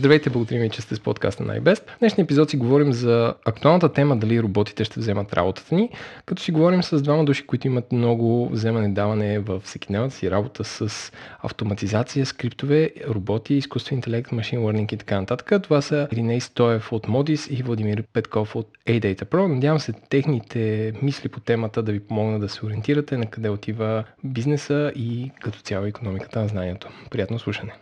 Здравейте, благодарим ви, че сте с подкаста на iBest. В днешния епизод си говорим за актуалната тема дали роботите ще вземат работата ни, като си говорим с двама души, които имат много вземане-даване в всекидневната си работа с автоматизация, скриптове, роботи, изкуствен интелект, машин learning и така нататък. Това са Риней Стоев от Modis и Владимир Петков от A-Data Pro. Надявам се техните мисли по темата да ви помогнат да се ориентирате на къде отива бизнеса и като цяло економиката на знанието. Приятно слушане!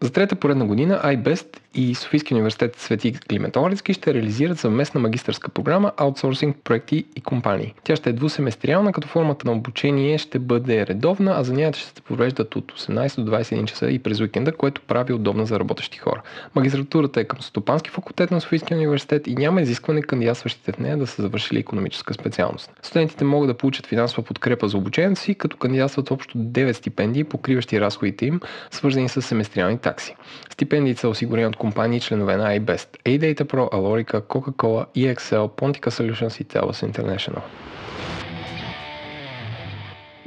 За трета поредна година iBest и Софийски университет Свети Климент Охридски ще реализират съвместна магистърска програма аутсорсинг проекти и компании. Тя ще е двусеместриална, като формата на обучение ще бъде редовна, а занятията ще се провеждат от 18 до 21 часа и през уикенда, което прави удобна за работещи хора. Магистратурата е към Стопански факултет на Софийския университет и няма изискване кандидатстващите в нея да са завършили економическа специалност. Студентите могат да получат финансова подкрепа за обучението си, като кандидатстват общо 9 стипендии, покриващи разходите им, свързани с семестриални такси. Стипендиите са осигурени от компании членове на iBest, AData Pro, Alorica, Coca-Cola, EXL, Pontica Solutions и Telus International.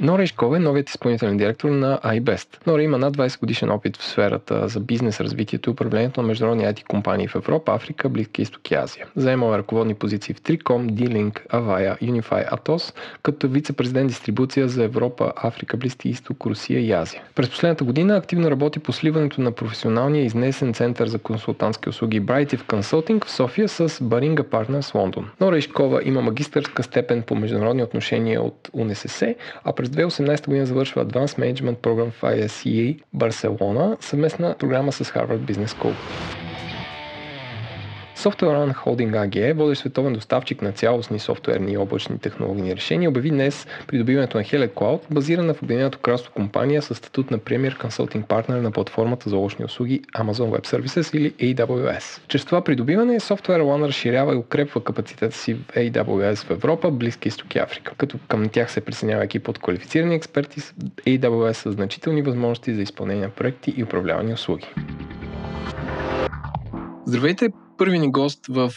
Нора Ишкова е новият изпълнителен директор на iBest. Нора има над 20 годишен опит в сферата за бизнес развитието и управлението на международни IT компании в Европа, Африка, Близки изток и Азия. Заемала ръководни позиции в Tricom, D-Link, Avaya, Unify, Atos, като вице-президент дистрибуция за Европа, Африка, Близки изток, Русия и Азия. През последната година активно работи по сливането на професионалния изнесен център за консултантски услуги Brightive Consulting в София с Baringa Partners Лондон. Нора Ишкова има магистърска степен по международни отношения от УНСС, а през 2018 година завършва Advanced Management Program в ISCA Барселона, съвместна програма с Harvard Business School. Software Holding AG, водещ световен доставчик на цялостни софтуерни и облачни технологични решения, обяви днес придобиването на Helic Cloud, базирана в Обединеното кралство компания с статут на премиер консултинг партнер на платформата за облачни услуги Amazon Web Services или AWS. Чрез това придобиване Software One разширява и укрепва капацитета си в AWS в Европа, Близки изток и Африка, като към тях се присъединява екип от квалифицирани експерти с AWS с значителни възможности за изпълнение на проекти и управлявани услуги. Здравейте, първи ни гост в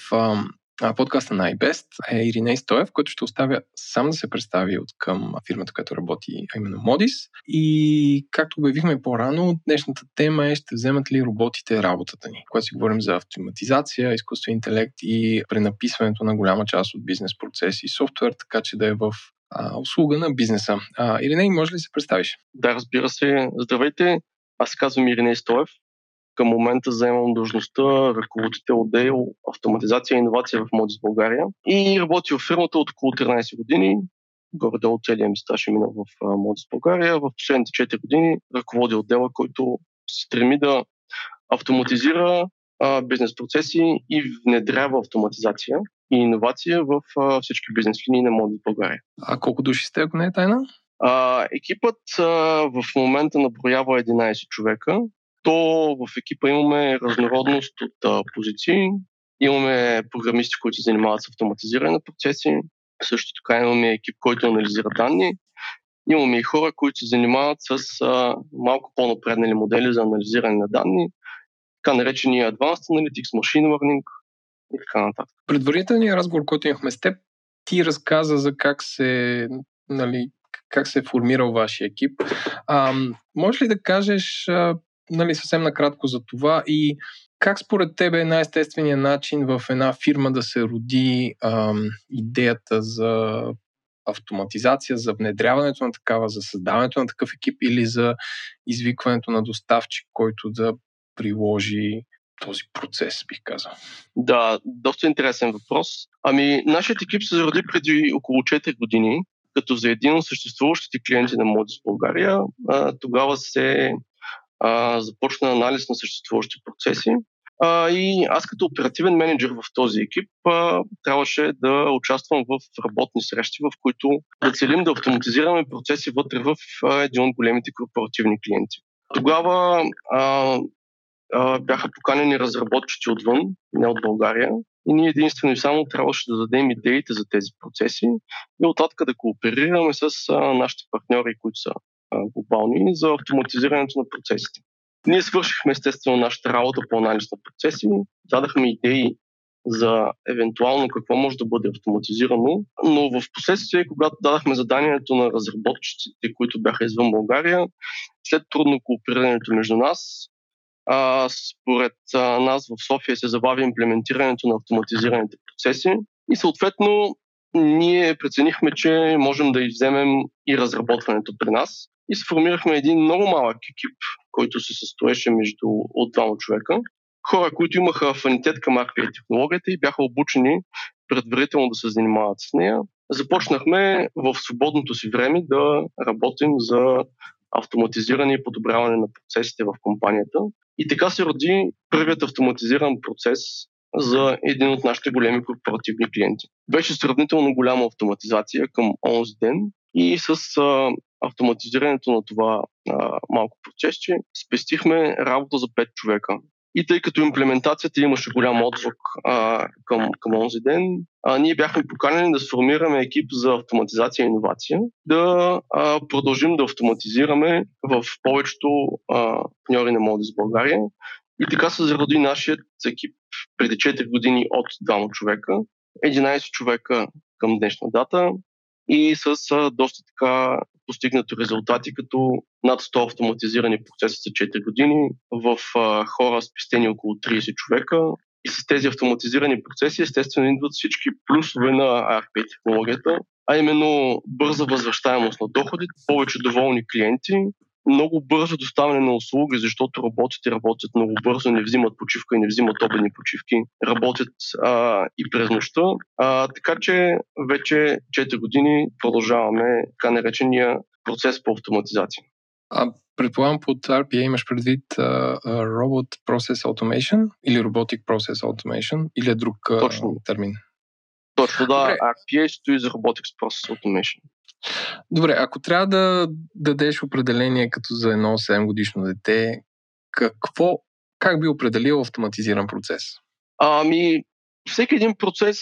а, подкаста на iBest е Ириней Стоев, който ще оставя сам да се представи от към фирмата, която работи, а именно Modis. И както обявихме по-рано, днешната тема е ще вземат ли роботите работата ни, когато си говорим за автоматизация, изкуствен интелект и пренаписването на голяма част от бизнес процеси и софтуер, така че да е в а, услуга на бизнеса. А, Ириней, може ли се представиш? Да, разбира се. Здравейте. Аз казвам Ириней Стоев. Към момента заемам должността ръководител отдел автоматизация и иновация в Модис България и работя в фирмата от около 13 години. Горе-долу целият ми стаж е минал в Модис България. В последните 4 години ръководя отдела, който се стреми да автоматизира а, бизнес процеси и внедрява автоматизация и иновация в а, всички бизнес линии на Модис България. А колко души сте, ако не е тайна? А, екипът а, в момента наброява 11 човека то в екипа имаме разнородност от а, позиции. Имаме програмисти, които се занимават с автоматизиране на процеси. Също така имаме екип, който анализира данни. Имаме и хора, които се занимават с а, малко по-напреднали модели за анализиране на данни, така наречени Advanced Analytics, Machine Learning и така нататък. Предварителният разговор, който имахме с теб, ти разказа за как се, нали, как се е формирал вашия екип. А, може ли да кажеш а, нали, съвсем накратко за това и как според тебе е най-естественият начин в една фирма да се роди ам, идеята за автоматизация, за внедряването на такава, за създаването на такъв екип или за извикването на доставчик, който да приложи този процес, бих казал? Да, доста интересен въпрос. Ами, нашият екип се зароди преди около 4 години, като за един от съществуващите клиенти на Модис България, а, тогава се а, започна анализ на съществуващи процеси. А, и аз като оперативен менеджер в този екип а, трябваше да участвам в работни срещи, в които да целим да автоматизираме процеси вътре в а, един от големите корпоративни клиенти. Тогава а, а, бяха поканени разработчици отвън, не от България, и ние единствено и само трябваше да дадем идеите за тези процеси и оттатък да кооперираме с а, нашите партньори, които са глобални за автоматизирането на процесите. Ние свършихме естествено нашата работа по анализ на процеси, дадахме идеи за евентуално какво може да бъде автоматизирано, но в последствие, когато дадахме заданието на разработчиците, които бяха извън България, след трудно кооперирането между нас, а, според а, нас в София се забави имплементирането на автоматизираните процеси и съответно ние преценихме, че можем да изземем и разработването при нас и сформирахме един много малък екип, който се състоеше между от двама човека. Хора, които имаха афинитет към RPA технологията и бяха обучени предварително да се занимават с нея. Започнахме в свободното си време да работим за автоматизиране и подобряване на процесите в компанията. И така се роди първият автоматизиран процес за един от нашите големи корпоративни клиенти. Беше сравнително голяма автоматизация към онзи ден и с автоматизирането на това а, малко процесче спестихме работа за 5 човека. И тъй като имплементацията имаше голям отзвук а, към, към онзи ден, а, ние бяхме поканени да сформираме екип за автоматизация и иновация, да а, продължим да автоматизираме в повечето партньори на Модис България. И така се зароди нашият екип преди 4 години от двама човека, 11 човека към днешна дата и с а, доста така постигнато резултати, като над 100 автоматизирани процеси за 4 години, в а, хора спестени около 30 човека. И с тези автоматизирани процеси естествено идват всички плюсове на ARP технологията, а именно бърза възвръщаемост на доходите, повече доволни клиенти, много бързо доставяне на услуги, защото роботите работят много бързо, не взимат почивка и не взимат обедни почивки, работят а, и през нощта. А, така че вече 4 години продължаваме така наречения процес по автоматизация. А предполагам под RPA имаш предвид uh, Robot Process Automation или Robotic Process Automation или е друг uh, термин? Точно, да. Добре. RPA стои за Robotics Process Automation. Добре, ако трябва да дадеш определение като за едно 7 годишно дете, какво, как би определил автоматизиран процес? Ами, всеки един процес,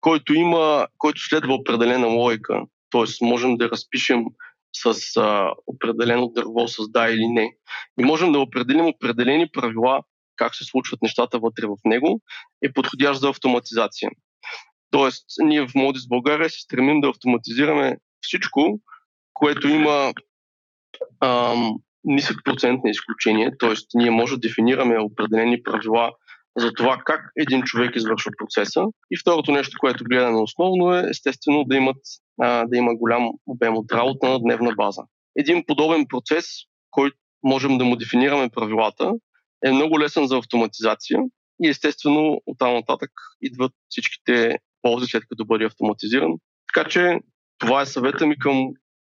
който има, който следва определена логика, т.е. можем да разпишем с а, определено дърво с да или не. И можем да определим определени правила, как се случват нещата вътре в него, е подходящ за автоматизация. Тоест, ние в Модис България се стремим да автоматизираме всичко, което има ам, нисък процент на изключение, т.е. ние може да дефинираме определени правила за това как един човек извършва процеса. И второто нещо, което гледаме основно е естествено да, имат, а, да има голям обем от работа на дневна база. Един подобен процес, който можем да му дефинираме правилата, е много лесен за автоматизация и естествено от там нататък идват всичките ползи след като бъде автоматизиран. Така че това е съвета ми към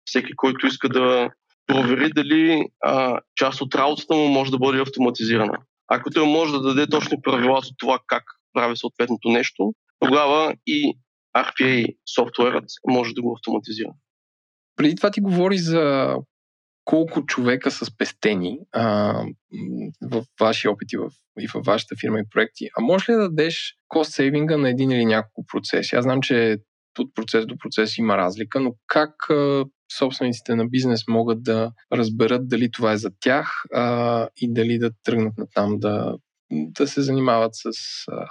всеки, който иска да провери дали а, част от работата му може да бъде автоматизирана. Ако той може да даде точни правила за това как прави съответното нещо, тогава и RPA софтуерът може да го автоматизира. Преди това ти говори за колко човека са спестени а, в ваши опити и в вашата фирма и проекти. А може ли да дадеш кост сейвинга на един или няколко процеси? Аз знам, че от процес до процес има разлика, но как собствениците на бизнес могат да разберат дали това е за тях а, и дали да тръгнат на там да, да се занимават с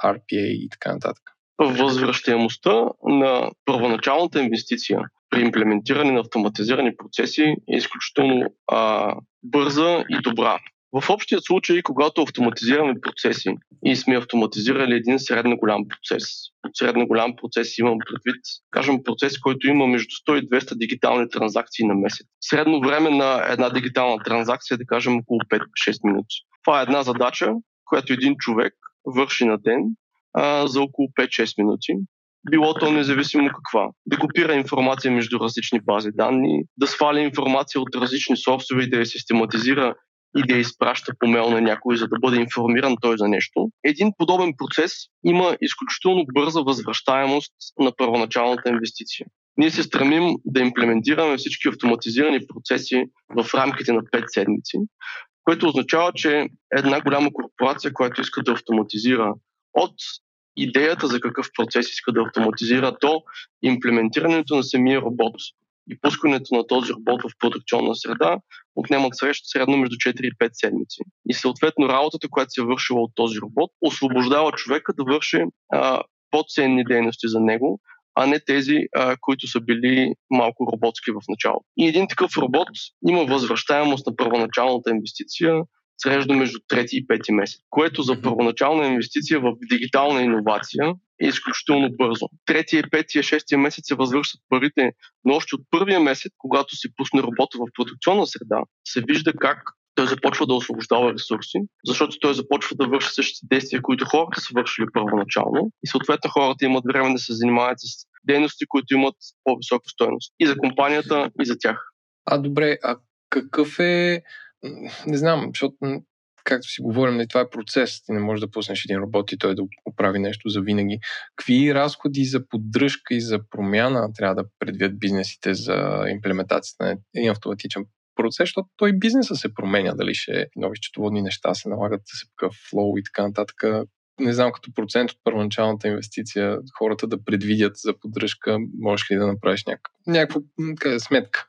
RPA и така нататък? Възвръщаемостта на първоначалната инвестиция при имплементиране на автоматизирани процеси е изключително а, бърза и добра. В общия случай, когато автоматизираме процеси и сме автоматизирали един средно голям процес, от средно голям процес имам предвид, кажем процес, който има между 100 и 200 дигитални транзакции на месец. Средно време на една дигитална транзакция, да кажем около 5-6 минути. Това е една задача, която един човек върши на ден а, за около 5-6 минути било то независимо каква. Да копира информация между различни бази данни, да сваля информация от различни софтове и да я систематизира и да изпраща по мейл на някой, за да бъде информиран той за нещо. Един подобен процес има изключително бърза възвръщаемост на първоначалната инвестиция. Ние се стремим да имплементираме всички автоматизирани процеси в рамките на 5 седмици, което означава, че една голяма корпорация, която иска да автоматизира от идеята за какъв процес иска да автоматизира до имплементирането на самия робот и пускането на този робот в продукционна среда отнемат среща средно между 4 и 5 седмици. И съответно работата, която се е вършила от този робот, освобождава човека да върши а, по-ценни дейности за него, а не тези, а, които са били малко роботски в началото. И един такъв робот има възвръщаемост на първоначалната инвестиция срещу между трети и пети месец, което за първоначална инвестиция в дигитална иновация е изключително бързо. Третия, петия, шестия месец се възвръщат парите, но още от първия месец, когато се пусне робота в продукционна среда, се вижда как той започва да освобождава ресурси, защото той започва да върши същите действия, които хората са вършили първоначално и съответно хората имат време да се занимават с дейности, които имат по-висока стоеност и за компанията, и за тях. А добре, а какъв е, не знам, защото както си говорим, не, това е процес. Ти не можеш да пуснеш един робот и той да оправи нещо за винаги. Какви разходи за поддръжка и за промяна трябва да предвидят бизнесите за имплементацията на един автоматичен процес, защото той бизнеса се променя, дали ще нови счетоводни неща се налагат с какъв флоу и така нататък. Не знам, като процент от първоначалната инвестиция, хората да предвидят за поддръжка, можеш ли да направиш някаква, някаква сметка?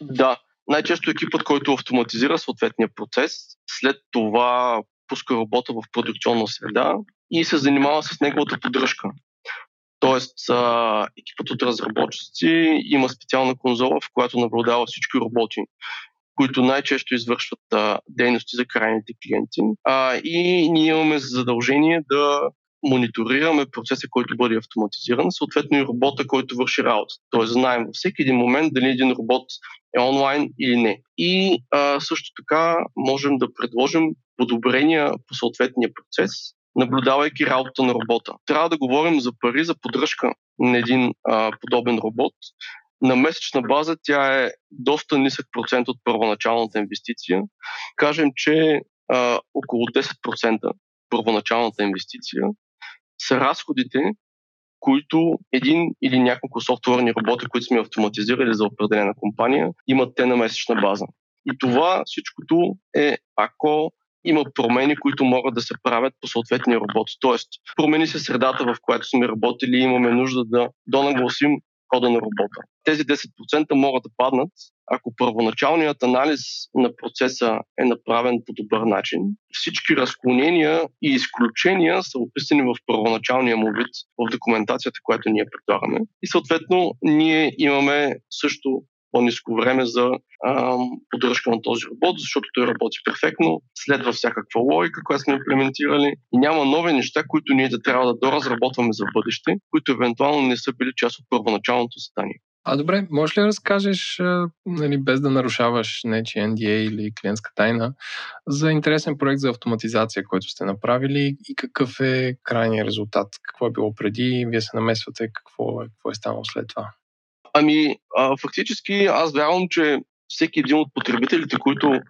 Да, най-често екипът, който автоматизира съответния процес, след това пуска робота в продукционна среда и се занимава с неговата поддръжка. Тоест, екипът от разработчици има специална конзола, в която наблюдава всички роботи, които най-често извършват дейности за крайните клиенти. И ние имаме задължение да мониторираме процеса, който бъде автоматизиран, съответно и робота, който върши работа. Тоест знаем във всеки един момент дали един робот е онлайн или не. И а, също така можем да предложим подобрения по съответния процес, наблюдавайки работа на робота. Трябва да говорим за пари за поддръжка на един а, подобен робот. На месечна база тя е доста нисък процент от първоначалната инвестиция. Кажем, че а, около 10% първоначалната инвестиция са разходите, които един или няколко софтуерни роботи, които сме автоматизирали за определена компания, имат те на месечна база. И това всичкото е ако има промени, които могат да се правят по съответния робот. Тоест, промени се средата, в която сме работили и имаме нужда да донагласим кода на робота. Тези 10% могат да паднат, ако първоначалният анализ на процеса е направен по добър начин. Всички разклонения и изключения са описани в първоначалния му вид в документацията, която ние предлагаме. И съответно ние имаме също по-низко време за а, поддръжка на този робот, защото той работи перфектно, следва всякаква логика, която сме имплементирали и няма нови неща, които ние да трябва да доразработваме за бъдеще, които евентуално не са били част от първоначалното задание. А добре, можеш ли да разкажеш, нали, без да нарушаваш нечи NDA или клиентска тайна, за интересен проект за автоматизация, който сте направили и какъв е крайният резултат? Какво е било преди, вие се намесвате, какво е, какво е станало след това? Ами, а, фактически аз вярвам, че всеки един от потребителите, които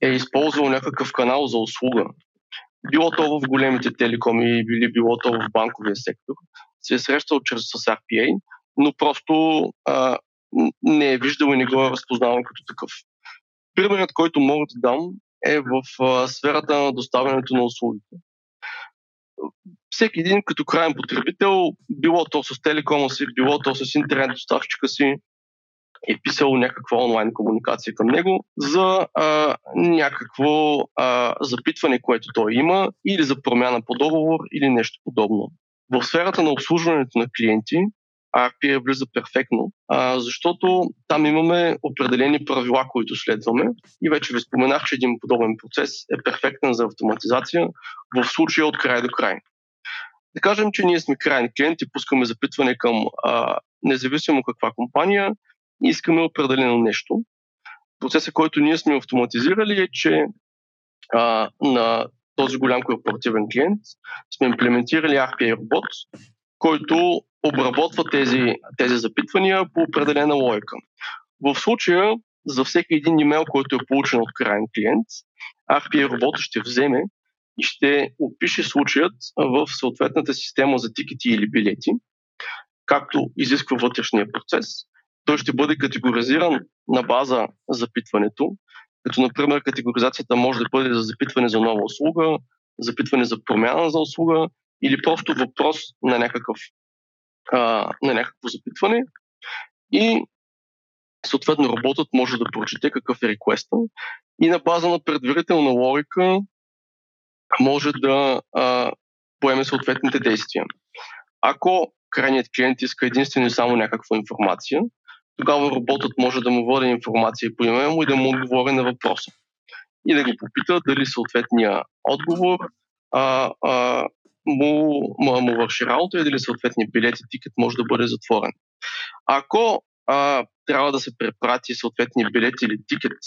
е използвал някакъв канал за услуга, било то в големите телекоми или било то в банковия сектор, се е срещал чрез с RPA, но просто а, не е виждал и не го е разпознавал като такъв. Примерът, който мога да дам, е в а, сферата на доставянето на услугите всеки един като крайен потребител, било то с телекома си, било то с интернет доставчика си, е писал някаква онлайн комуникация към него за а, някакво а, запитване, което той има, или за промяна по договор, или нещо подобно. В сферата на обслужването на клиенти, RPA влиза перфектно, а, защото там имаме определени правила, които следваме. И вече ви споменах, че един подобен процес е перфектен за автоматизация в случая от край до край. Да кажем, че ние сме крайни клиент и пускаме запитване към а, независимо каква компания и искаме определено нещо. Процесът, който ние сме автоматизирали е, че а, на този голям корпоративен клиент сме имплементирали RPA робот, който обработва тези, тези запитвания по определена логика. В случая, за всеки един имейл, който е получен от крайен клиент, RPA робот ще вземе и ще опише случаят в съответната система за тикети или билети, както изисква вътрешния процес. Той ще бъде категоризиран на база запитването, като например категоризацията може да бъде за запитване за нова услуга, запитване за промяна за услуга или просто въпрос на, някакъв, а, на някакво запитване. И съответно роботът може да прочете какъв е реквеста и на база на предварителна логика може да а, поеме съответните действия. Ако крайният клиент иска единствено и само някаква информация, тогава роботът може да му води информация по име му и да му отговори на въпроса. И да го попита дали съответния отговор а, а, му, му, му върши работа и дали съответния билет и тикет може да бъде затворен. Ако а, трябва да се препрати съответния билет или тикет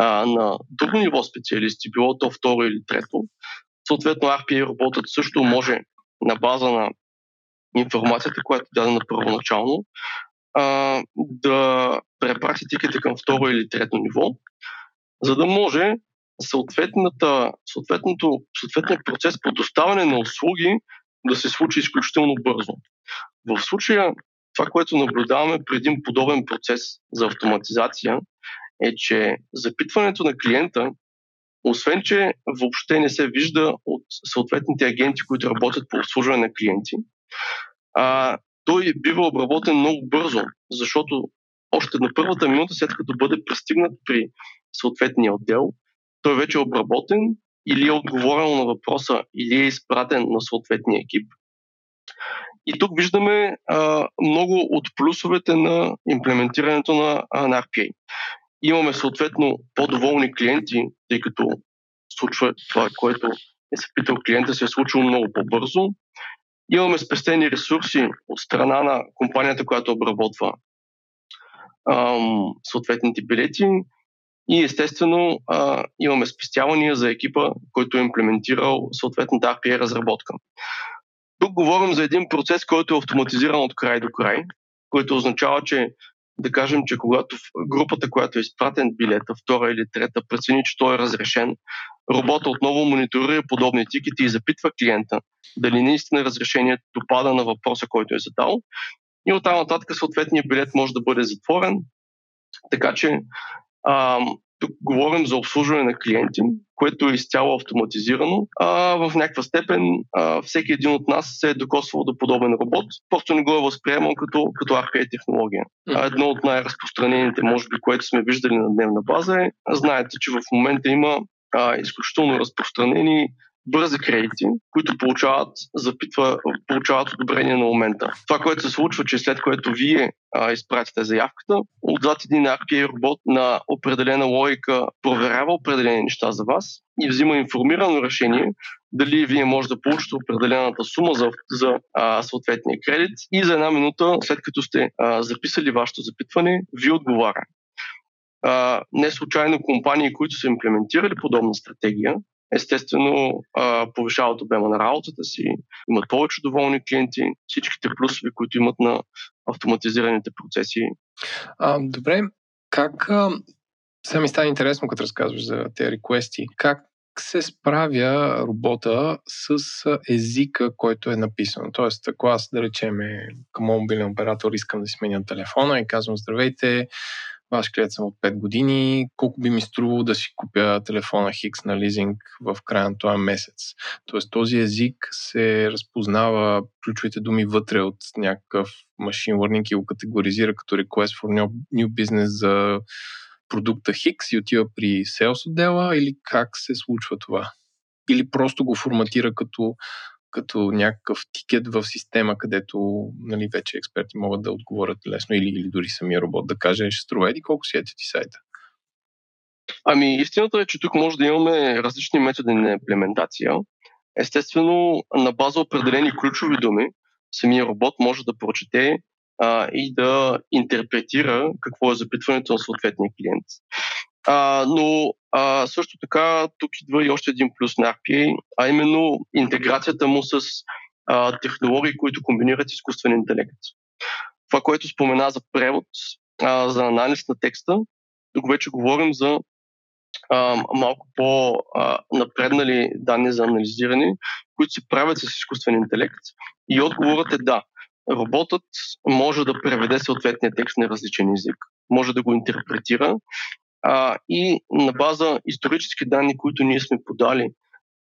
а, на друго ниво специалисти, било то второ или трето, съответно RPA роботът също може на база на информацията, която е дадена първоначално, а, да препрати тикета към второ или трето ниво, за да може съответното, съответният процес по доставяне на услуги да се случи изключително бързо. В случая това, което наблюдаваме при един подобен процес за автоматизация, е, че запитването на клиента, освен че въобще не се вижда от съответните агенти, които работят по обслужване на клиенти, а, той бива обработен много бързо, защото още на първата минута, след като бъде пристигнат при съответния отдел, той вече е обработен или е отговорено на въпроса, или е изпратен на съответния екип. И тук виждаме а, много от плюсовете на имплементирането на, на RPA. Имаме съответно по-доволни клиенти, тъй като случва това, което е се питал клиента, се е случило много по-бързо. Имаме спестени ресурси от страна на компанията, която обработва ам, съответните билети. И естествено а, имаме спестявания за екипа, който е имплементирал съответната RPA разработка. Тук говорим за един процес, който е автоматизиран от край до край, който означава, че да кажем, че когато групата, която е изпратен билета, втора или трета, прецени, че той е разрешен, робота отново мониторира подобни тикети и запитва клиента дали наистина разрешението допада на въпроса, който е задал. И оттам нататък съответният билет може да бъде затворен. Така че ам, тук говорим за обслужване на клиенти, което е изцяло автоматизирано. А, в някаква степен а, всеки един от нас се е докосвал до подобен робот, просто не го е възприемал като, като RPA технология. А, едно от най-разпространените, може би, което сме виждали на дневна база е, знаете, че в момента има а, изключително разпространени бързи кредити, които получават, запитва, получават одобрение на момента. Това, което се случва, че след което вие а, изпратите заявката, отзад един RPA робот на определена логика проверява определени неща за вас и взима информирано решение дали вие може да получите определената сума за, за а, съответния кредит и за една минута, след като сте а, записали вашето запитване, ви отговаря. А, не случайно компании, които са имплементирали подобна стратегия, естествено а, повишават обема на работата си, имат повече доволни клиенти, всичките плюсове, които имат на автоматизираните процеси. А, добре, как... Сега ми става интересно, като разказваш за тези реквести. Как се справя робота с езика, който е написан. Тоест, ако аз, да речеме, към мобилен оператор искам да сменя телефона и казвам, здравейте, ваш клиент съм от 5 години, колко би ми струвало да си купя телефона Хикс на лизинг в края на този месец. Тоест този език се разпознава ключовите думи вътре от някакъв машин learning и го категоризира като request for new business за продукта Хикс и отива при sales отдела или как се случва това? Или просто го форматира като като някакъв тикет в система, където нали, вече експерти могат да отговорят лесно или, или дори самия робот да каже, ще струва еди колко си ти сайта. Ами, истината е, че тук може да имаме различни методи на имплементация. Естествено, на база определени ключови думи, самия робот може да прочете а, и да интерпретира какво е запитването на съответния клиент. А, но а, също така тук идва и още един плюс на RPA, а именно интеграцията му с а, технологии, които комбинират изкуствен интелект. Това, което спомена за превод, а, за анализ на текста, тук вече говорим за а, малко по-напреднали данни за анализиране, които се правят с изкуствен интелект. И отговорът е да. Роботът може да преведе съответния текст на различен език, може да го интерпретира а, и на база исторически данни, които ние сме подали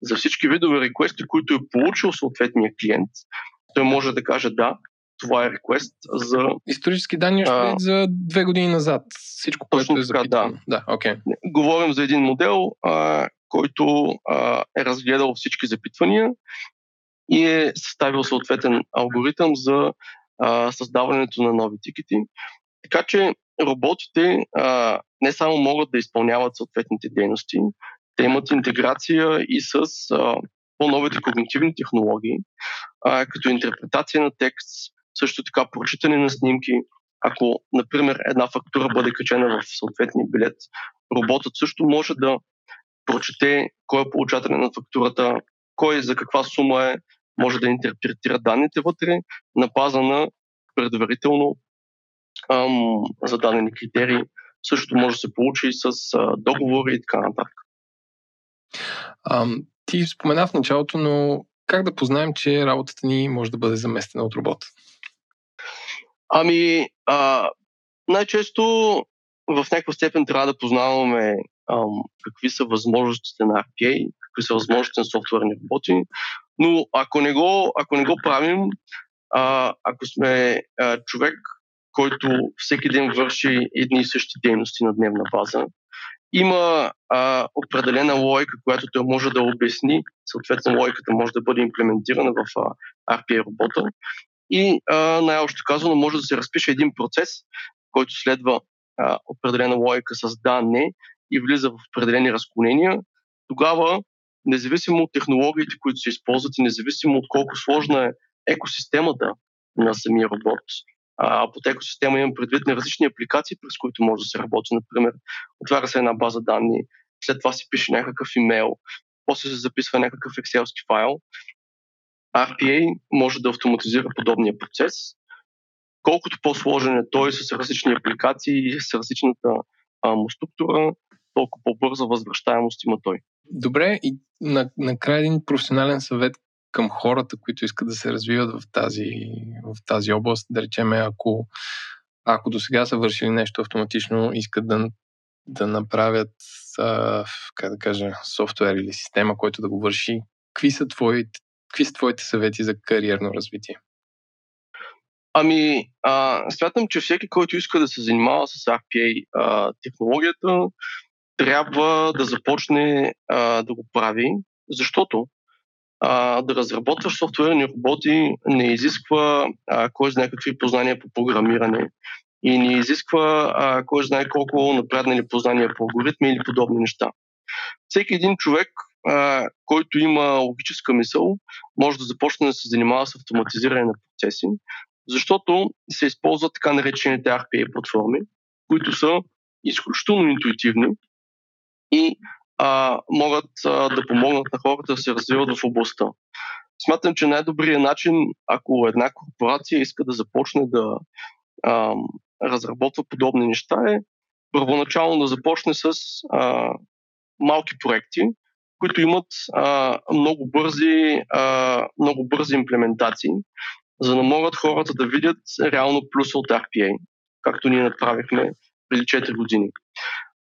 за всички видове реквести, които е получил съответния клиент, той може да каже да, това е реквест за... Исторически данни още а, за две години назад. Всичко, което е запитано. Да. да okay. Говорим за един модел, а, който а, е разгледал всички запитвания и е съставил съответен алгоритъм за а, създаването на нови тикети. Така че роботите а, не само могат да изпълняват съответните дейности, те имат интеграция и с а, по-новите когнитивни технологии, а, като интерпретация на текст, също така прочитане на снимки. Ако, например, една фактура бъде качена в съответния билет, роботът също може да прочете кой е получателен на фактурата, кой за каква сума е, може да интерпретира данните вътре на база на предварително ам, зададени критерии. Също може да се получи и с договори и така нататък. Ти спомена в началото, но как да познаем, че работата ни може да бъде заместена от робота? Ами, а, най-често в някаква степен трябва да познаваме ам, какви са възможностите на RPA, какви са възможностите на софтуерни роботи, но ако не го, ако не го правим, а, ако сме а, човек, който всеки ден върши едни и същи дейности на дневна база, има а, определена логика, която той може да обясни, съответно логиката може да бъде имплементирана в а, RPA робота. И най-общо казано може да се разпише един процес, който следва а, определена логика с да, не и влиза в определени разклонения, тогава, независимо от технологиите, които се използват и независимо от колко сложна е екосистемата на самия робот, а, под екосистема имам предвид на различни апликации, през които може да се работи. Например, отваря се една база данни, след това се пише някакъв имейл, после се записва някакъв Excel файл. RPA може да автоматизира подобния процес. Колкото по-сложен е той с различни апликации, с различната а, му структура, толкова по-бърза възвръщаемост има той. Добре, и накрая един професионален съвет към хората, които искат да се развиват в тази, в тази област. Да речем, ако, ако до сега са вършили нещо автоматично, искат да, да направят, а, как да кажа, софтуер или система, който да го върши, какви са твоите, какви са твоите съвети за кариерно развитие? Ами, а, смятам, че всеки, който иска да се занимава с RPA а, технологията, трябва да започне а, да го прави, защото а, да разработваш софтуерни роботи не изисква а, кой знае какви познания по програмиране и не изисква а, кой знае колко напреднали познания по алгоритми или подобни неща. Всеки един човек, а, който има логическа мисъл, може да започне да се занимава с автоматизиране на процеси, защото се използват така наречените RPA платформи, които са изключително интуитивни и а, могат а, да помогнат на хората да се развиват в областта. Смятам, че най-добрият начин, ако една корпорация иска да започне да а, разработва подобни неща, е първоначално да започне с а, малки проекти, които имат а, много, бързи, а, много бързи имплементации, за да могат хората да видят реално плюса от RPA, както ние направихме преди 4 години.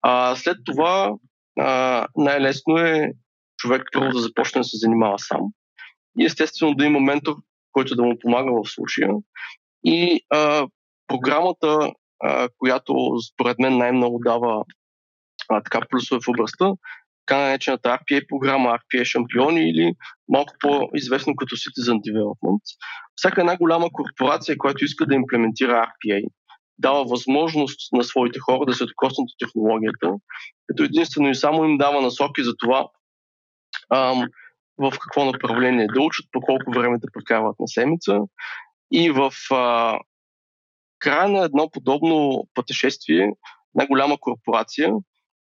А, след това а, най-лесно е човек първо да започне да се занимава сам и естествено да има ментор, който да му помага в случая. И а, програмата, а, която според мен най-много дава а, така плюсове в областта, така наречената RPA програма, RPA шампиони или малко по-известно като Citizen Development. Всяка една голяма корпорация, която иска да имплементира RPA, дава възможност на своите хора да се докоснат от технологията, като единствено и само им дава насоки за това ам, в какво направление да учат, по колко време да прекарват на седмица. И в а, края на едно подобно пътешествие, една голяма корпорация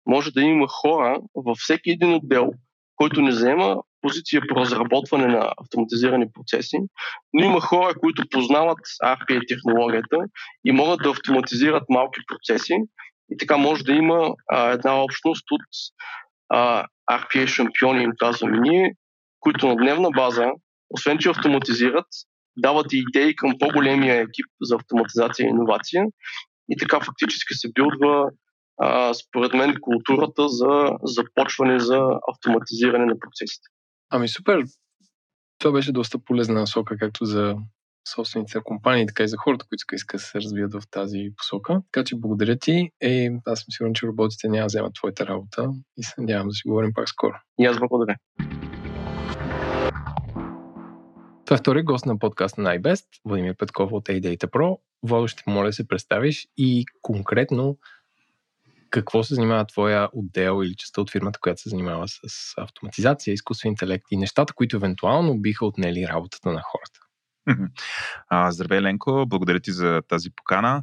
може да има хора във всеки един отдел, който не заема позиция по разработване на автоматизирани процеси, но има хора, които познават RPA технологията и могат да автоматизират малки процеси. И така може да има а, една общност от а, RPA шампиони, им казваме ние, които на дневна база, освен че автоматизират, дават и идеи към по-големия екип за автоматизация и иновация. И така фактически се билдва а, според мен културата за започване за автоматизиране на процесите. Ами супер. Това беше доста полезна насока, както за собствените на компании, така и за хората, които искат да се развият в тази посока. Така че благодаря ти и аз съм сигурен, че роботите няма да вземат твоята работа и се надявам да си говорим пак скоро. И аз благодаря. Това е втори гост на подкаста на iBest, Владимир Петков от AData Pro. Водо, ще моля да се представиш и конкретно какво се занимава твоя отдел или частта от фирмата, която се занимава с автоматизация, изкуствен интелект и нещата, които евентуално биха отнели работата на хората. Здравей, Ленко. Благодаря ти за тази покана.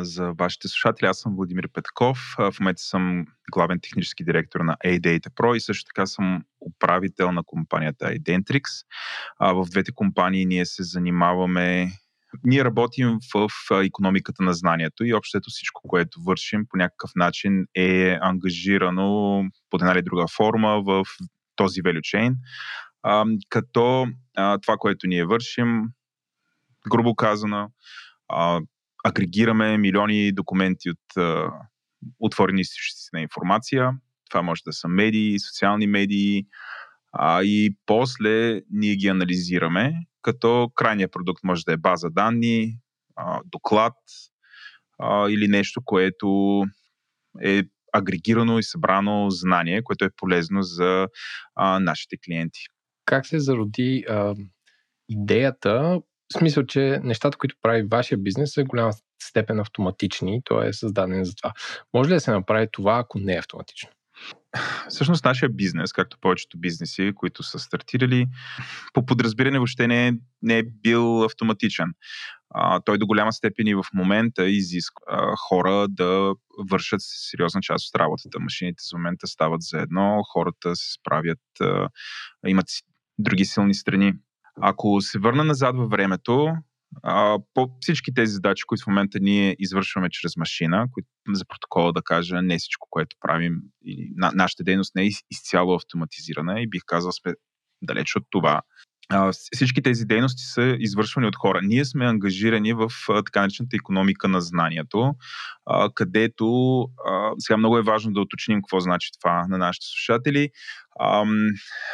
За вашите слушатели, аз съм Владимир Петков. В момента съм главен технически директор на A-Data Pro и също така съм управител на компанията Identrix. В двете компании ние се занимаваме ние работим в економиката на знанието и общото всичко, което вършим по някакъв начин е ангажирано под една или друга форма в този value chain. А, като а, това, което ние вършим, грубо казано, а, агрегираме милиони документи от а, отворени източници на информация. Това може да са медии, социални медии, а, и после ние ги анализираме, като крайният продукт може да е база данни, а, доклад а, или нещо, което е агрегирано и събрано знание, което е полезно за а, нашите клиенти. Как се зароди а, идеята, в смисъл, че нещата, които прави вашия бизнес, са голяма степен автоматични, то е създаден за това. Може ли да се направи това, ако не е автоматично? Всъщност нашия бизнес, както повечето бизнеси, които са стартирали, по подразбиране въобще не е, не е бил автоматичен. А, той до голяма степен и в момента изисква хора да вършат сериозна част от работата. Машините за момента стават за едно, хората се справят, а, имат други силни страни. Ако се върна назад във времето, по всички тези задачи, които в момента ние извършваме чрез машина, които за протокола да кажа, не всичко, което правим, и на, нашата дейност не е изцяло автоматизирана и бих казал сме далеч от това. А, всички тези дейности са извършвани от хора. Ние сме ангажирани в а, така наречената економика на знанието, а, където а, сега много е важно да уточним какво значи това на нашите слушатели. А,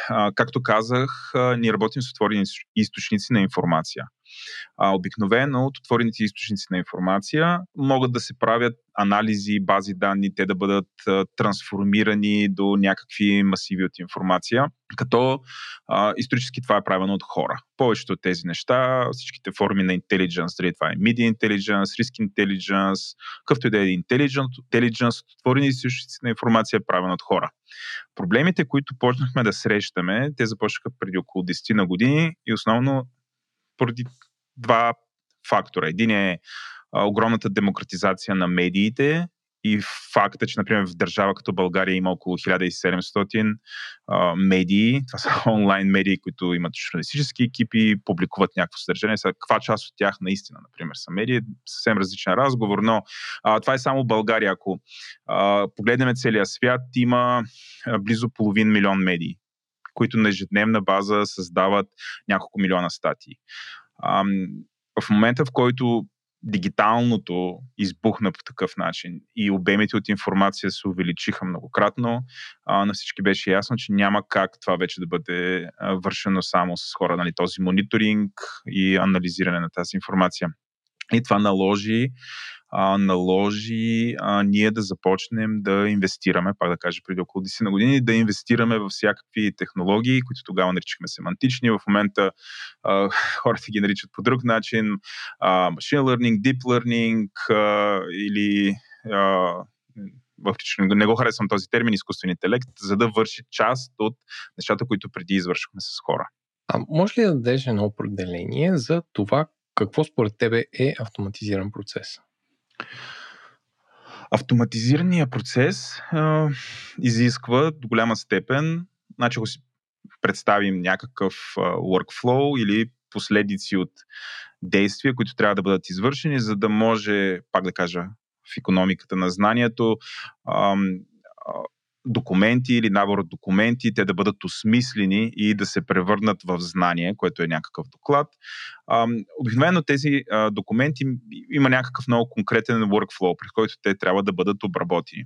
а, както казах, а, ние работим с отворени източници на информация. А, обикновено от отворените източници на информация могат да се правят анализи, бази данни, те да бъдат а, трансформирани до някакви масиви от информация, като а, исторически това е правено от хора. Повечето от тези неща, всичките форми на intelligence, дали това е media intelligence, risk intelligence, какъвто и да е от отворени източници на информация правено от хора. Проблемите, които почнахме да срещаме, те започнаха преди около 10 на години и основно поради два фактора. Един е огромната демократизация на медиите и факта, че, например, в държава като България има около 1700 а, медии, това са онлайн медии, които имат журналистически екипи, публикуват някакво съдържание. Сега, каква част от тях наистина, например, са медии, съвсем различен разговор, но а, това е само България. Ако а, погледнем целия свят, има близо половин милион медии които на ежедневна база създават няколко милиона статии. А, в момента, в който дигиталното избухна по такъв начин и обемите от информация се увеличиха многократно, а, на всички беше ясно, че няма как това вече да бъде а, вършено само с хора, нали, този мониторинг и анализиране на тази информация. И това наложи а, наложи а, ние да започнем да инвестираме, пак да кажа преди около 10 на години, да инвестираме в всякакви технологии, които тогава наричахме семантични. В момента а, хората ги наричат по друг начин. А, machine learning, deep learning а, или а, не го харесвам този термин изкуствен интелект, за да върши част от нещата, които преди извършвахме с хора. А може ли да дадеш едно определение за това какво според тебе е автоматизиран процес? Автоматизирания процес а, изисква до голяма степен, значи ако си представим някакъв а, workflow или последици от действия, които трябва да бъдат извършени, за да може, пак да кажа, в економиката на знанието, а, документи или набор от документи, те да бъдат осмислени и да се превърнат в знание, което е някакъв доклад. обикновено тези документи има някакъв много конкретен workflow, при който те трябва да бъдат обработени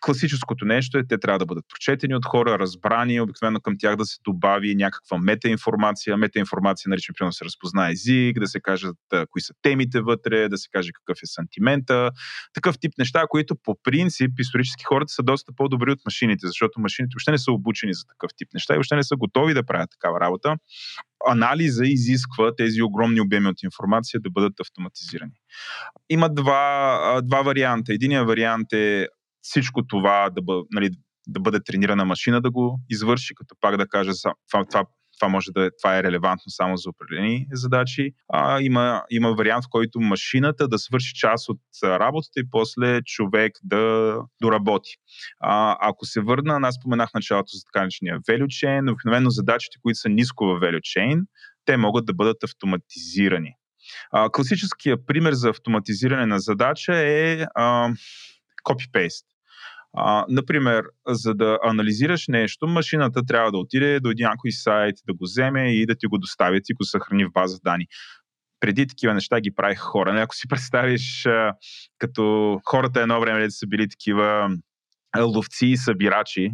класическото нещо е, те трябва да бъдат прочетени от хора, разбрани, обикновено към тях да се добави някаква метаинформация. Метаинформация наричаме, примерно, се разпознае език, да се кажат а, кои са темите вътре, да се каже какъв е сантимента. Такъв тип неща, които по принцип исторически хората са доста по-добри от машините, защото машините въобще не са обучени за такъв тип неща и въобще не са готови да правят такава работа. анализа изисква тези огромни обеми от информация да бъдат автоматизирани. Има два, два варианта. Единият вариант е всичко това да, бъ, нали, да бъде тренирана машина да го извърши, като пак да кажа това, това това може да е, това е релевантно само за определени задачи. А, има, има вариант, в който машината да свърши част от работата и после човек да доработи. А, ако се върна, аз споменах началото за така наречения value chain, обикновено задачите, които са ниско в value chain, те могат да бъдат автоматизирани. А, класическия пример за автоматизиране на задача е а, copy-paste. А, например, за да анализираш нещо, машината трябва да отиде до някой сайт, да го вземе и да ти го достави и го съхрани в база данни преди такива неща ги правиха хора. Ако си представиш, а, като хората едно време да са били такива ловци и събирачи,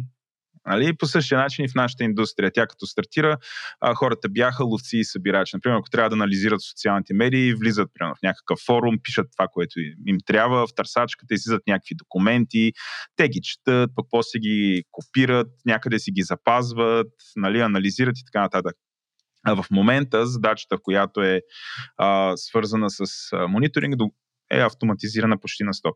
Нали? По същия начин и в нашата индустрия. Тя като стартира, а, хората бяха ловци и събирачи. Например, ако трябва да анализират социалните медии, влизат примерно, в някакъв форум, пишат това, което им трябва в търсачката, излизат някакви документи, те ги четат, пък после ги копират, някъде си ги запазват, нали, анализират и така нататък. А в момента задачата, която е а, свързана с мониторинг, е автоматизирана почти на 100%.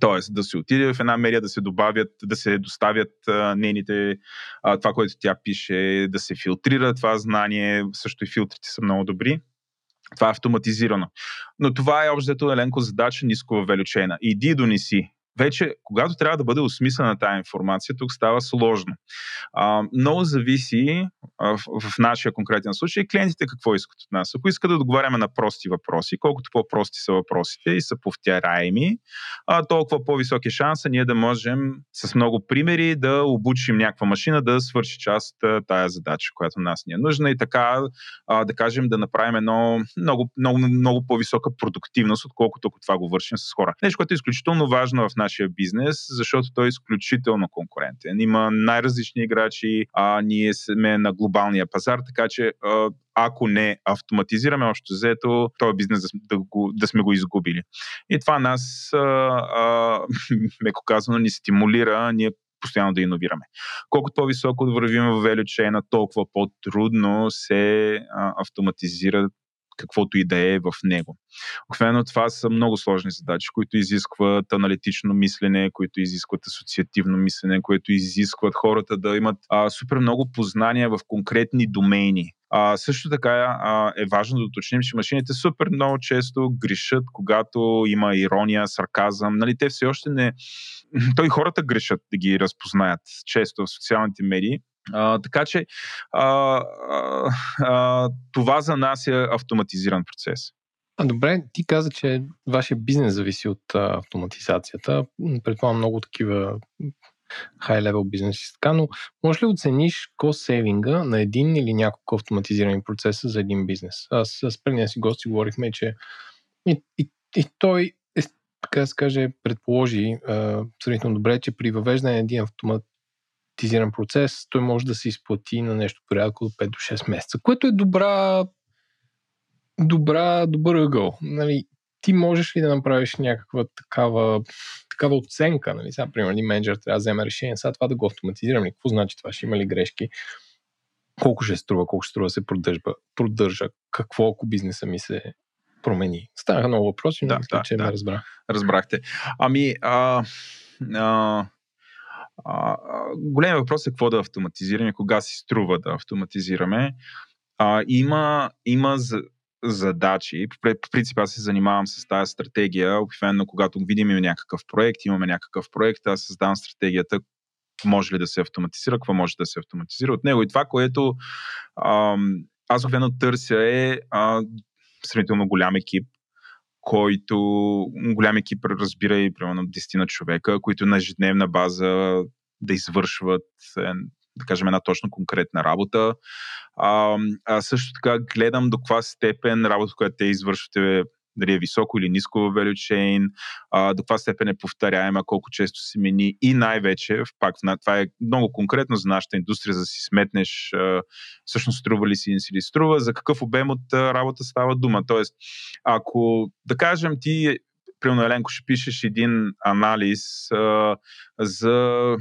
Тоест да се отиде в една медия, да се добавят, да се доставят а, нейните, а, това, което тя пише, да се филтрира това знание, също и филтрите са много добри. Това е автоматизирано. Но това е общо еленко задача ниско в величена. Иди донеси вече, когато трябва да бъде осмислена тази информация, тук става сложно. А, много зависи а, в, в нашия конкретен случай клиентите какво искат от нас. Ако искат да договаряме на прости въпроси, колкото по-прости са въпросите и са повтяраеми, а, толкова по-висок е шанса ние да можем с много примери да обучим някаква машина да свърши част тая задача, която нас ни е нужна и така, а, да кажем, да направим едно много, много, много по-висока продуктивност, отколкото ако това го вършим с хора. Нещо, което е изключително важно в нашия бизнес, защото той е изключително конкурентен. Има най-различни играчи, а ние сме на глобалния пазар, така че ако не автоматизираме общо взето, този бизнес да, го, да сме го изгубили. И това нас, а, а, меко казано, ни стимулира ние постоянно да иновираме. Колкото по-високо вървим в value chain, толкова по-трудно се а, автоматизират каквото и е в него. Обикновено това са много сложни задачи, които изискват аналитично мислене, които изискват асоциативно мислене, които изискват хората да имат а, супер много познания в конкретни домейни. А, също така а, е важно да уточним, че машините супер много често грешат, когато има ирония, сарказъм. Нали, те все още не. Той хората грешат да ги разпознаят често в социалните медии. А, така че а, а, а, това за нас е автоматизиран процес. А, добре, ти каза, че вашия бизнес зависи от а, автоматизацията. Предполагам много такива high-level бизнеси. Така, но може ли оцениш кост-сейвинга на един или няколко автоматизирани процеса за един бизнес? Аз с предния си гост си говорихме, че и, и, и той е, така да се каже, предположи а, сравнително добре, че при въвеждане на един автомат, автоматизиран процес, той може да се изплати на нещо порядъка от 5 до 6 месеца, което е добра, добра, добър ъгъл. Нали, ти можеш ли да направиш някаква такава, такава оценка? Нали? Сега, примерно, менеджер трябва да вземе решение, сега това да го автоматизирам ли? Какво значи това? Ще има ли грешки? Колко ще струва? Колко ще струва да се продържа? продържа? Какво, ако бизнеса ми се промени? Станаха много въпроси, но да, мисля, да, че да. ме разбра. Разбрахте. Ами, а, а, а, големият въпрос е какво да автоматизираме, кога си струва да автоматизираме. А, има, има за, задачи. По принцип аз се занимавам с тази стратегия. Обикновено, когато видим някакъв проект, имаме някакъв проект, аз създавам стратегията може ли да се автоматизира, какво може да се автоматизира от него. И това, което ам, аз обикновено търся е а, сравнително голям екип, който голям екип разбира и примерно 10 на човека, които на ежедневна база да извършват е, да кажем, една точно конкретна работа. А, а също така гледам до каква степен работа, която те извършват е дали е високо или ниско в value chain, а, до каква степен е повторяема, колко често се мени и най-вече, пак това е много конкретно за нашата индустрия, за да си сметнеш а, всъщност струва ли си не си ли струва, за какъв обем от а, работа става дума. Тоест, ако да кажем ти примерно Еленко ще пишеш един анализ а, за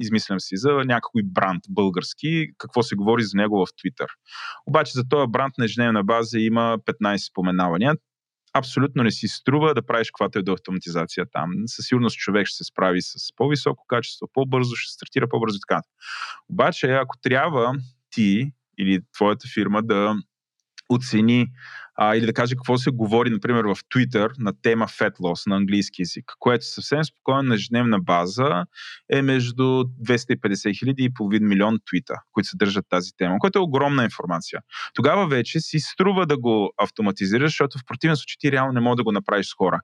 измислям си, за някакой бранд български, какво се говори за него в Twitter. Обаче за този бранд на ежедневна база има 15 споменавания абсолютно не си струва да правиш каквато е до автоматизация там. Със сигурност човек ще се справи с по-високо качество, по-бързо, ще стартира по-бързо и така. Обаче, ако трябва ти или твоята фирма да оцени а, или да каже какво се говори, например, в Twitter на тема fat loss на английски язик, което съвсем спокойно на ежедневна база е между 250 хиляди и половин милион твита, които съдържат тази тема, което е огромна информация. Тогава вече си струва да го автоматизираш, защото в противен случай ти реално не можеш да го направиш с хора.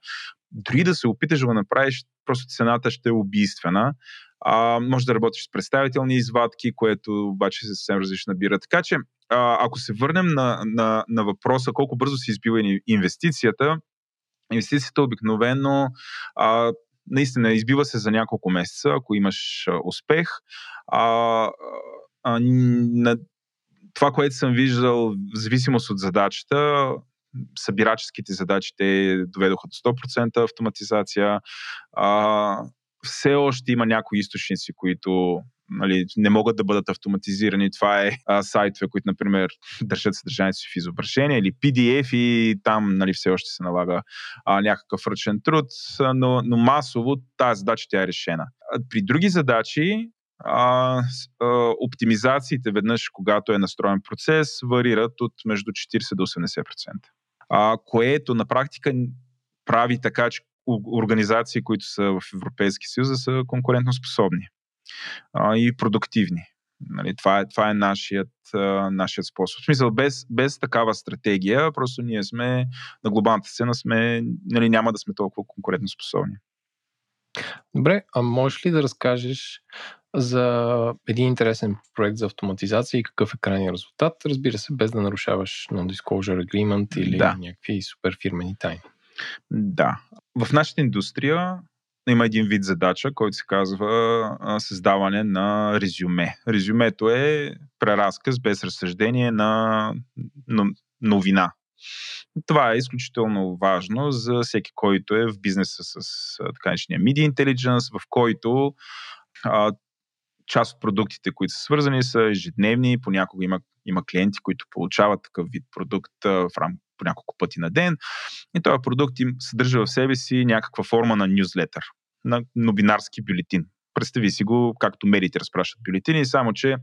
Дори да се опиташ да го направиш, просто цената ще е убийствена. А, може да работиш с представителни извадки, което обаче се съвсем различна бира. Така че ако се върнем на, на, на въпроса колко бързо се избива инвестицията, инвестицията обикновено а, наистина избива се за няколко месеца, ако имаш успех. А, а, на това, което съм виждал, в зависимост от задачата, събираческите задачи те доведоха до 100% автоматизация. А, все още има някои източници, които нали, не могат да бъдат автоматизирани. Това е а, сайтове, които, например, държат съдържанието си в изображение или PDF и там нали, все още се налага а, някакъв ръчен труд, но, но масово тази задача тя е решена. При други задачи а, а, оптимизациите веднъж, когато е настроен процес, варират от между 40 до 80%. А, което на практика прави така, че организации, които са в Европейски съюз, са конкурентно способни а, и продуктивни. Нали, това, е, това е нашият, а, нашият способ. В смисъл, без, без такава стратегия, просто ние сме на глобалната сцена, сме, нали, няма да сме толкова конкурентно способни. Добре, а можеш ли да разкажеш за един интересен проект за автоматизация и какъв е крайният резултат? Разбира се, без да нарушаваш Non-Disclosure Agreement или да. някакви супер фирмени тайни. Да. В нашата индустрия има един вид задача, който се казва създаване на резюме. Резюмето е преразказ без разсъждение на новина. Това е изключително важно за всеки, който е в бизнеса с така наречения Media Intelligence, в който а, част от продуктите, които са свързани, са ежедневни. Понякога има, има клиенти, които получават такъв вид продукт в рам, по няколко пъти на ден. И този продукт им съдържа в себе си някаква форма на нюзлетър на новинарски бюлетин. Представи си го, както медиите разпращат бюлетини, само че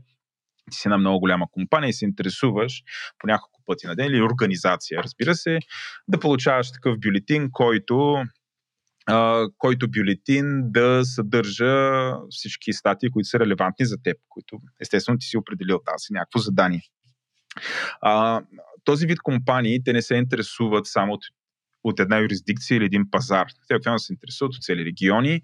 ти си една много голяма компания и се интересуваш по няколко пъти на ден или организация, разбира се, да получаваш такъв бюлетин, който който бюлетин да съдържа всички статии, които са релевантни за теб, които естествено ти си определил тази някакво задание. А, този вид компании, те не се интересуват само от от една юрисдикция или един пазар. Те обикновено се интересуват от цели региони,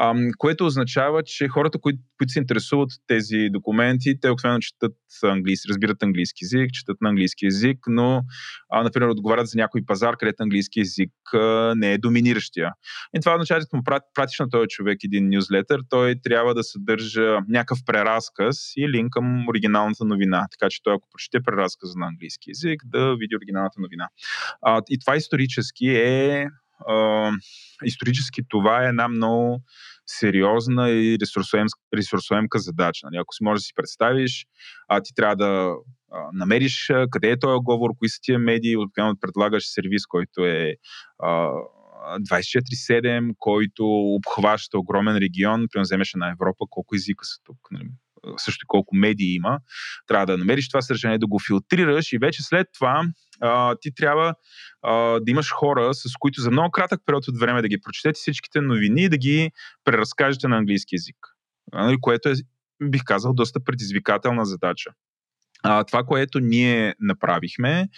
ам, което означава, че хората, които, които се интересуват от тези документи, те обикновено четат английски, разбират английски язик, четат на английски язик, но, а, например, отговарят за някой пазар, където английски язик а, не е доминиращия. И това означава, че му пратиш на този човек един нюзлетър, той трябва да съдържа някакъв преразказ и линк към оригиналната новина. Така че той, ако прочете преразказа на английски язик, да види оригиналната новина. А, и това исторически исторически е а, исторически това е една много сериозна и ресурсоемка, ресурсоемка задача. Нали? Ако си можеш да си представиш, а ти трябва да а, намериш къде е този оговор, кои са тия медии, да предлагаш сервис, който е а, 24-7, който обхваща огромен регион, примерно вземеш на Европа, колко езика са тук. Нали? също колко медии има. Трябва да намериш това съдържание, да го филтрираш и вече след това а, ти трябва а, да имаш хора, с които за много кратък период от време да ги прочетете всичките новини и да ги преразкажете на английски язик. А, което е, бих казал, доста предизвикателна задача. А, това, което ние направихме,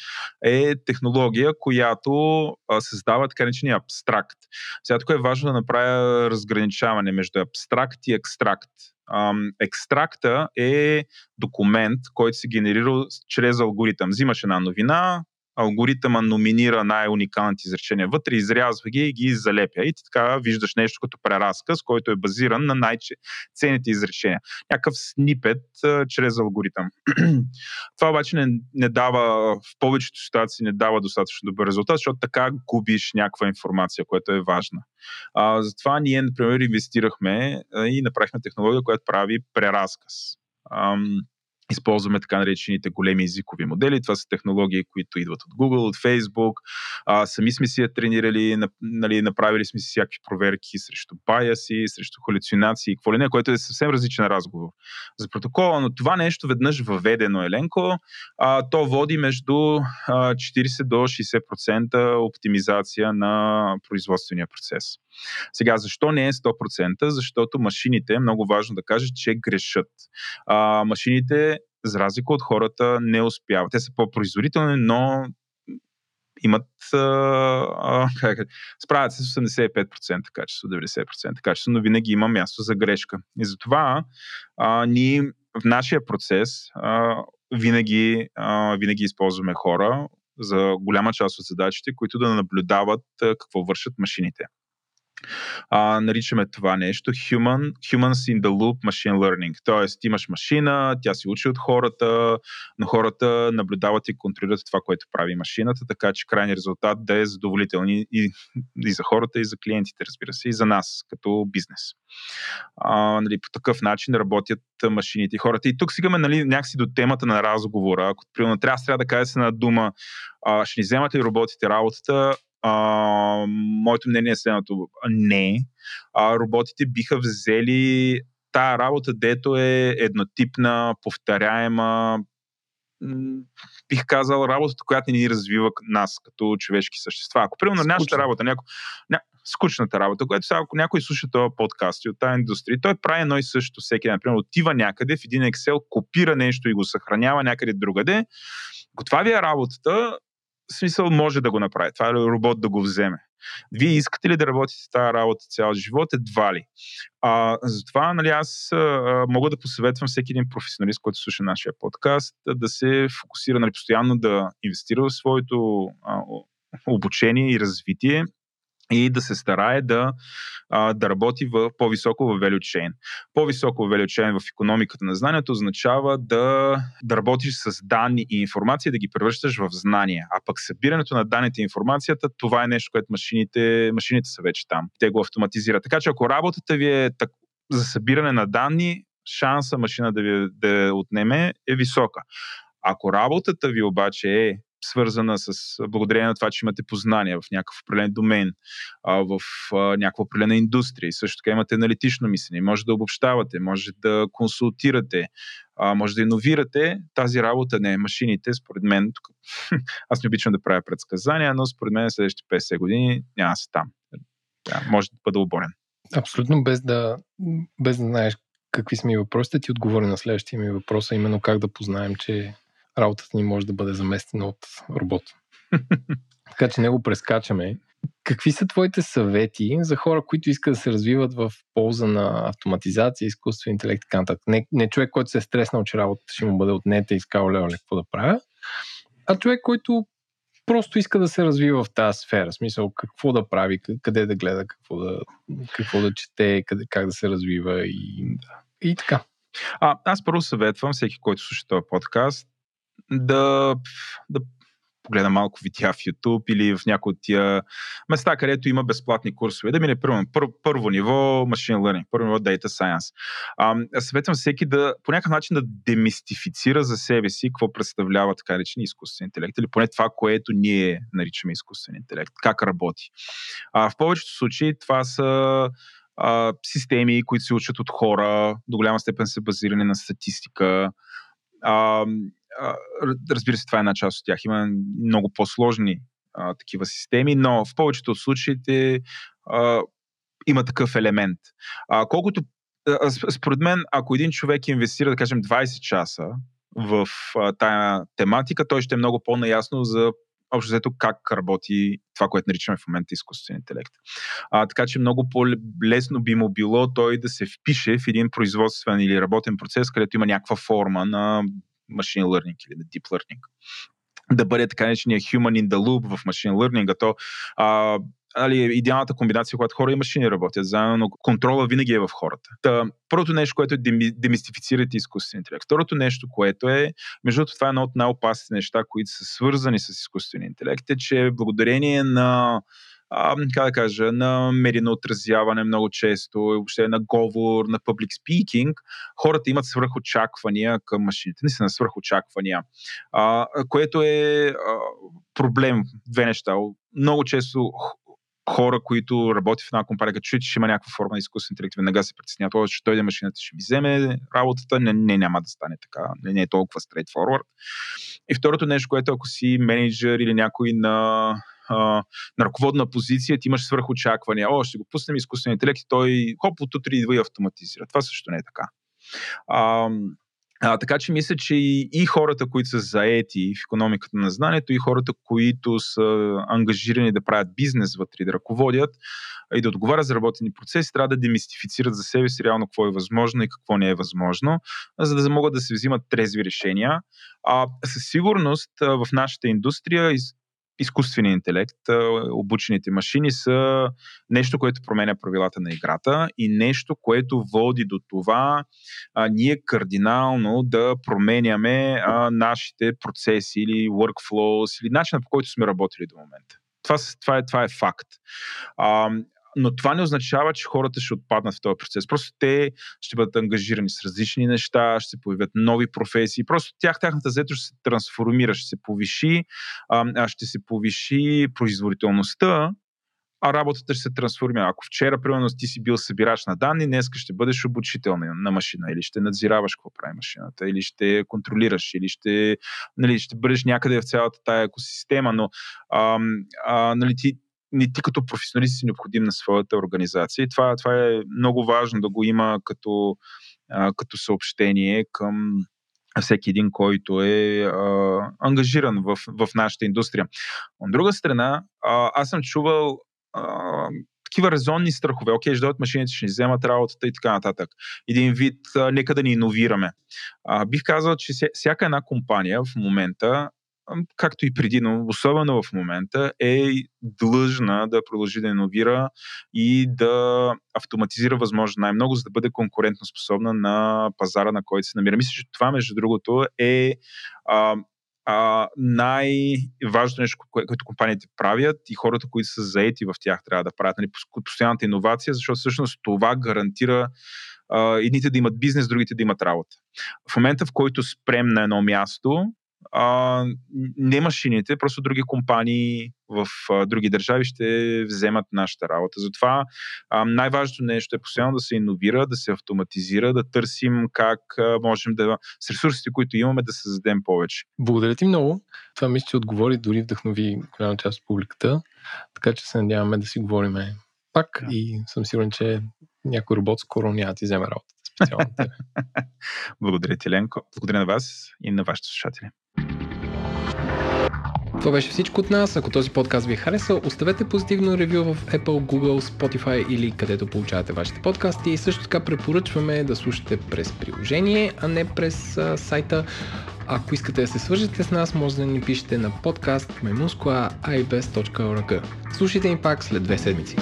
е технология, която а, създава така наречения абстракт. Сега тук е важно да направя разграничаване между абстракт и екстракт. Екстракта е документ, който се генерира чрез алгоритъм. Взимаш една новина, алгоритъма номинира най-уникалните изречения вътре, изрязва ги и ги залепя. И ти така виждаш нещо като преразказ, който е базиран на най-ценните изречения. Някакъв снипет а, чрез алгоритъм. Това обаче не, не дава, в повечето ситуации не дава достатъчно добър резултат, защото така губиш някаква информация, която е важна. А, затова ние, например, инвестирахме и направихме технология, която прави преразказ. Ам, използваме така наречените големи езикови модели. Това са технологии, които идват от Google, от Facebook. А, сами сме си я тренирали, нали, направили сме си всякакви проверки срещу баяси, срещу халюцинации, какво ли не, което е съвсем различен разговор за протокола, но това нещо веднъж въведено Еленко, а, то води между а, 40 до 60% оптимизация на производствения процес. Сега, защо не е 100%? Защото машините, много важно да кажа, че грешат. А, машините за разлика от хората, не успяват. Те са по-производителни, но имат а, а, справят се с 85% качество, 90% качество, но винаги има място за грешка. И затова а, ние в нашия процес а, винаги, а, винаги използваме хора за голяма част от задачите, които да наблюдават а, какво вършат машините а, наричаме това нещо human, Humans in the Loop Machine Learning. Тоест, имаш машина, тя се учи от хората, но хората наблюдават и контролират това, което прави машината, така че крайният резултат да е задоволителен и, и за хората, и за клиентите, разбира се, и за нас като бизнес. А, нали, по такъв начин работят машините и хората. И тук стигаме нали, някакси до темата на разговора. Ако примерно трябва, трябва да кажа се на дума, а, ще ни вземат ли роботите работата, а, моето мнение е следното. Не. А, роботите биха взели тая работа, дето е еднотипна, повторяема, бих казал, работата, която ни развива нас като човешки същества. Ако, примерно, Скучна. нашата работа, няко, ня, скучната работа, която сега, ако някой слуша този подкаст и от тази индустрия, той прави едно и също всеки. Например, отива някъде в един Excel, копира нещо и го съхранява някъде другаде. Ако това ви е работата, смисъл може да го направи. Това е робот да го вземе. Вие искате ли да работите тази работа цял живот? Едва ли. А, затова нали, аз а, мога да посъветвам всеки един професионалист, който слуша нашия подкаст, да се фокусира нали, постоянно да инвестира в своето а, обучение и развитие и да се старае да, а, да работи в по-високо в value chain. По-високо в value chain в економиката на знанието означава да, да работиш с данни и информация, да ги превръщаш в знания. А пък събирането на данните и информацията, това е нещо, което машините, машините са вече там. Те го автоматизират. Така че ако работата ви е так, за събиране на данни, шанса машина да ви да отнеме е висока. Ако работата ви обаче е свързана с благодарение на това, че имате познания в някакъв определен домен, в някаква определена индустрия. И също така имате аналитично мислене. Може да обобщавате, може да консултирате, може да иновирате. Тази работа не е машините, според мен. Тук, аз не обичам да правя предсказания, но според мен следващите 50 години няма се там. Да, може да бъде оборен. Абсолютно, без да, без да знаеш какви са ми въпросите, ти отговори на следващия ми въпрос, а именно как да познаем, че работата ни може да бъде заместена от робот. така че не го прескачаме. Какви са твоите съвети за хора, които искат да се развиват в полза на автоматизация, изкуствен интелект и така Не, не човек, който се е стреснал, че работата ще му бъде отнета и скал лео какво да правя, а човек, който просто иска да се развива в тази сфера. В смисъл, какво да прави, къде да гледа, какво да, какво да чете, къде, как да се развива и, и така. А, аз първо съветвам всеки, който слуша този подкаст, да, да погледна малко видеа в YouTube или в някои от тия места, където има безплатни курсове. Да мине първо, пър, първо ниво Machine Learning, първо ниво Data Science. А, съветвам всеки да по някакъв начин да демистифицира за себе си какво представлява така речен изкуствен интелект или поне това, което ние наричаме изкуствен интелект, как работи. А, в повечето случаи това са а, системи, които се учат от хора, до голяма степен са базирани на статистика. А, разбира се, това е една част от тях. Има много по-сложни а, такива системи, но в повечето от случаите а, има такъв елемент. А, колкото, а, според мен, ако един човек инвестира, да кажем, 20 часа в а, тая тематика, той ще е много по-наясно за общо взето как работи това, което наричаме в момента изкуствен интелект. А, така че много по-лесно би му било той да се впише в един производствен или работен процес, където има някаква форма на machine learning или на deep learning. да бъде така наречения human in the loop в машин learning, то а, али, идеалната комбинация, когато хора и машини работят заедно, но контрола винаги е в хората. Та, първото нещо, което е демистифицирате изкуствения интелект. Второто нещо, което е, между другото, това е едно от най-опасните неща, които са свързани с изкуствения интелект, е, че благодарение на а, как да кажа, на медийно отразяване много често, въобще на говор, на public speaking, хората имат свръхочаквания към машините. Не са на свръхочаквания. А, което е а, проблем. Две неща. Много често хора, които работят в една компания, като чуят, че има някаква форма на изкуствен интелект, веднага се притесняват, че ще дойде машината, ще ми вземе работата. Не, не, няма да стане така. Не, не е толкова straightforward. И второто нещо, което ако си менеджер или някой на на ръководна позиция, ти имаш свръхочаквания. О, ще го пуснем изкуствен интелект и той хоп от утре идва и автоматизира. Това също не е така. А, а, така че мисля, че и, и хората, които са заети в економиката на знанието, и хората, които са ангажирани да правят бизнес вътре, да ръководят и да отговарят за работени процеси, трябва да демистифицират за себе си реално какво е възможно и какво не е възможно, за да могат да се взимат трезви решения. А, със сигурност в нашата индустрия изкуственият интелект, обучените машини са нещо, което променя правилата на играта и нещо, което води до това а, ние кардинално да променяме а, нашите процеси или workflows или начина по който сме работили до момента. Това, това, е, това е факт. А, но това не означава, че хората ще отпаднат в този процес. Просто те ще бъдат ангажирани с различни неща, ще се появят нови професии. Просто тях, тяхната заето ще се трансформира, ще се повиши, а, ще се повиши производителността, а работата ще се трансформира. Ако вчера, примерно, ти си бил събирач на данни, днес ще бъдеш обучител на машина, или ще надзираваш какво прави машината, или ще контролираш, или ще, нали, ще бъдеш някъде в цялата тая екосистема, но а, а, нали, ти, не ти като професионалист си необходим на своята организация. И това, това е много важно да го има като, а, като съобщение към всеки един, който е а, ангажиран в, в нашата индустрия. От друга страна, а, аз съм чувал а, такива резонни страхове. Окей, ще дойдат машините, ще ни вземат работата и така нататък. Един вид, а, нека да ни иновираме. А, бих казал, че всяка една компания в момента както и преди, но особено в момента, е длъжна да продължи да иновира и да автоматизира възможно най-много, за да бъде конкурентно способна на пазара, на който се намира. Мисля, че това, между другото, е а, а, най-важното нещо, което компаниите правят и хората, които са заети в тях, трябва да правят. Нали, постоянната иновация, защото всъщност това гарантира едните да имат бизнес, другите да имат работа. В момента, в който спрем на едно място, а, не машините, просто други компании в а, други държави ще вземат нашата работа. Затова а, най-важното нещо е постоянно да се иновира, да се автоматизира, да търсим как а, можем да, с ресурсите, които имаме, да създадем повече. Благодаря ти много. Това мисля, че отговори, дори вдъхнови голяма част от публиката, така че се надяваме да си говорим пак да. и съм сигурен, че някой робот скоро няма да ти вземе работата специално Благодаря ти, Ленко. Благодаря на вас и на вашите слушатели. Това беше всичко от нас. Ако този подкаст ви е харесал, оставете позитивно ревю в Apple, Google, Spotify или където получавате вашите подкасти. И също така препоръчваме да слушате през приложение, а не през а, сайта. Ако искате да се свържете с нас, може да ни пишете на подкаст memuskua.ibes.org. Слушайте ни пак след две седмици.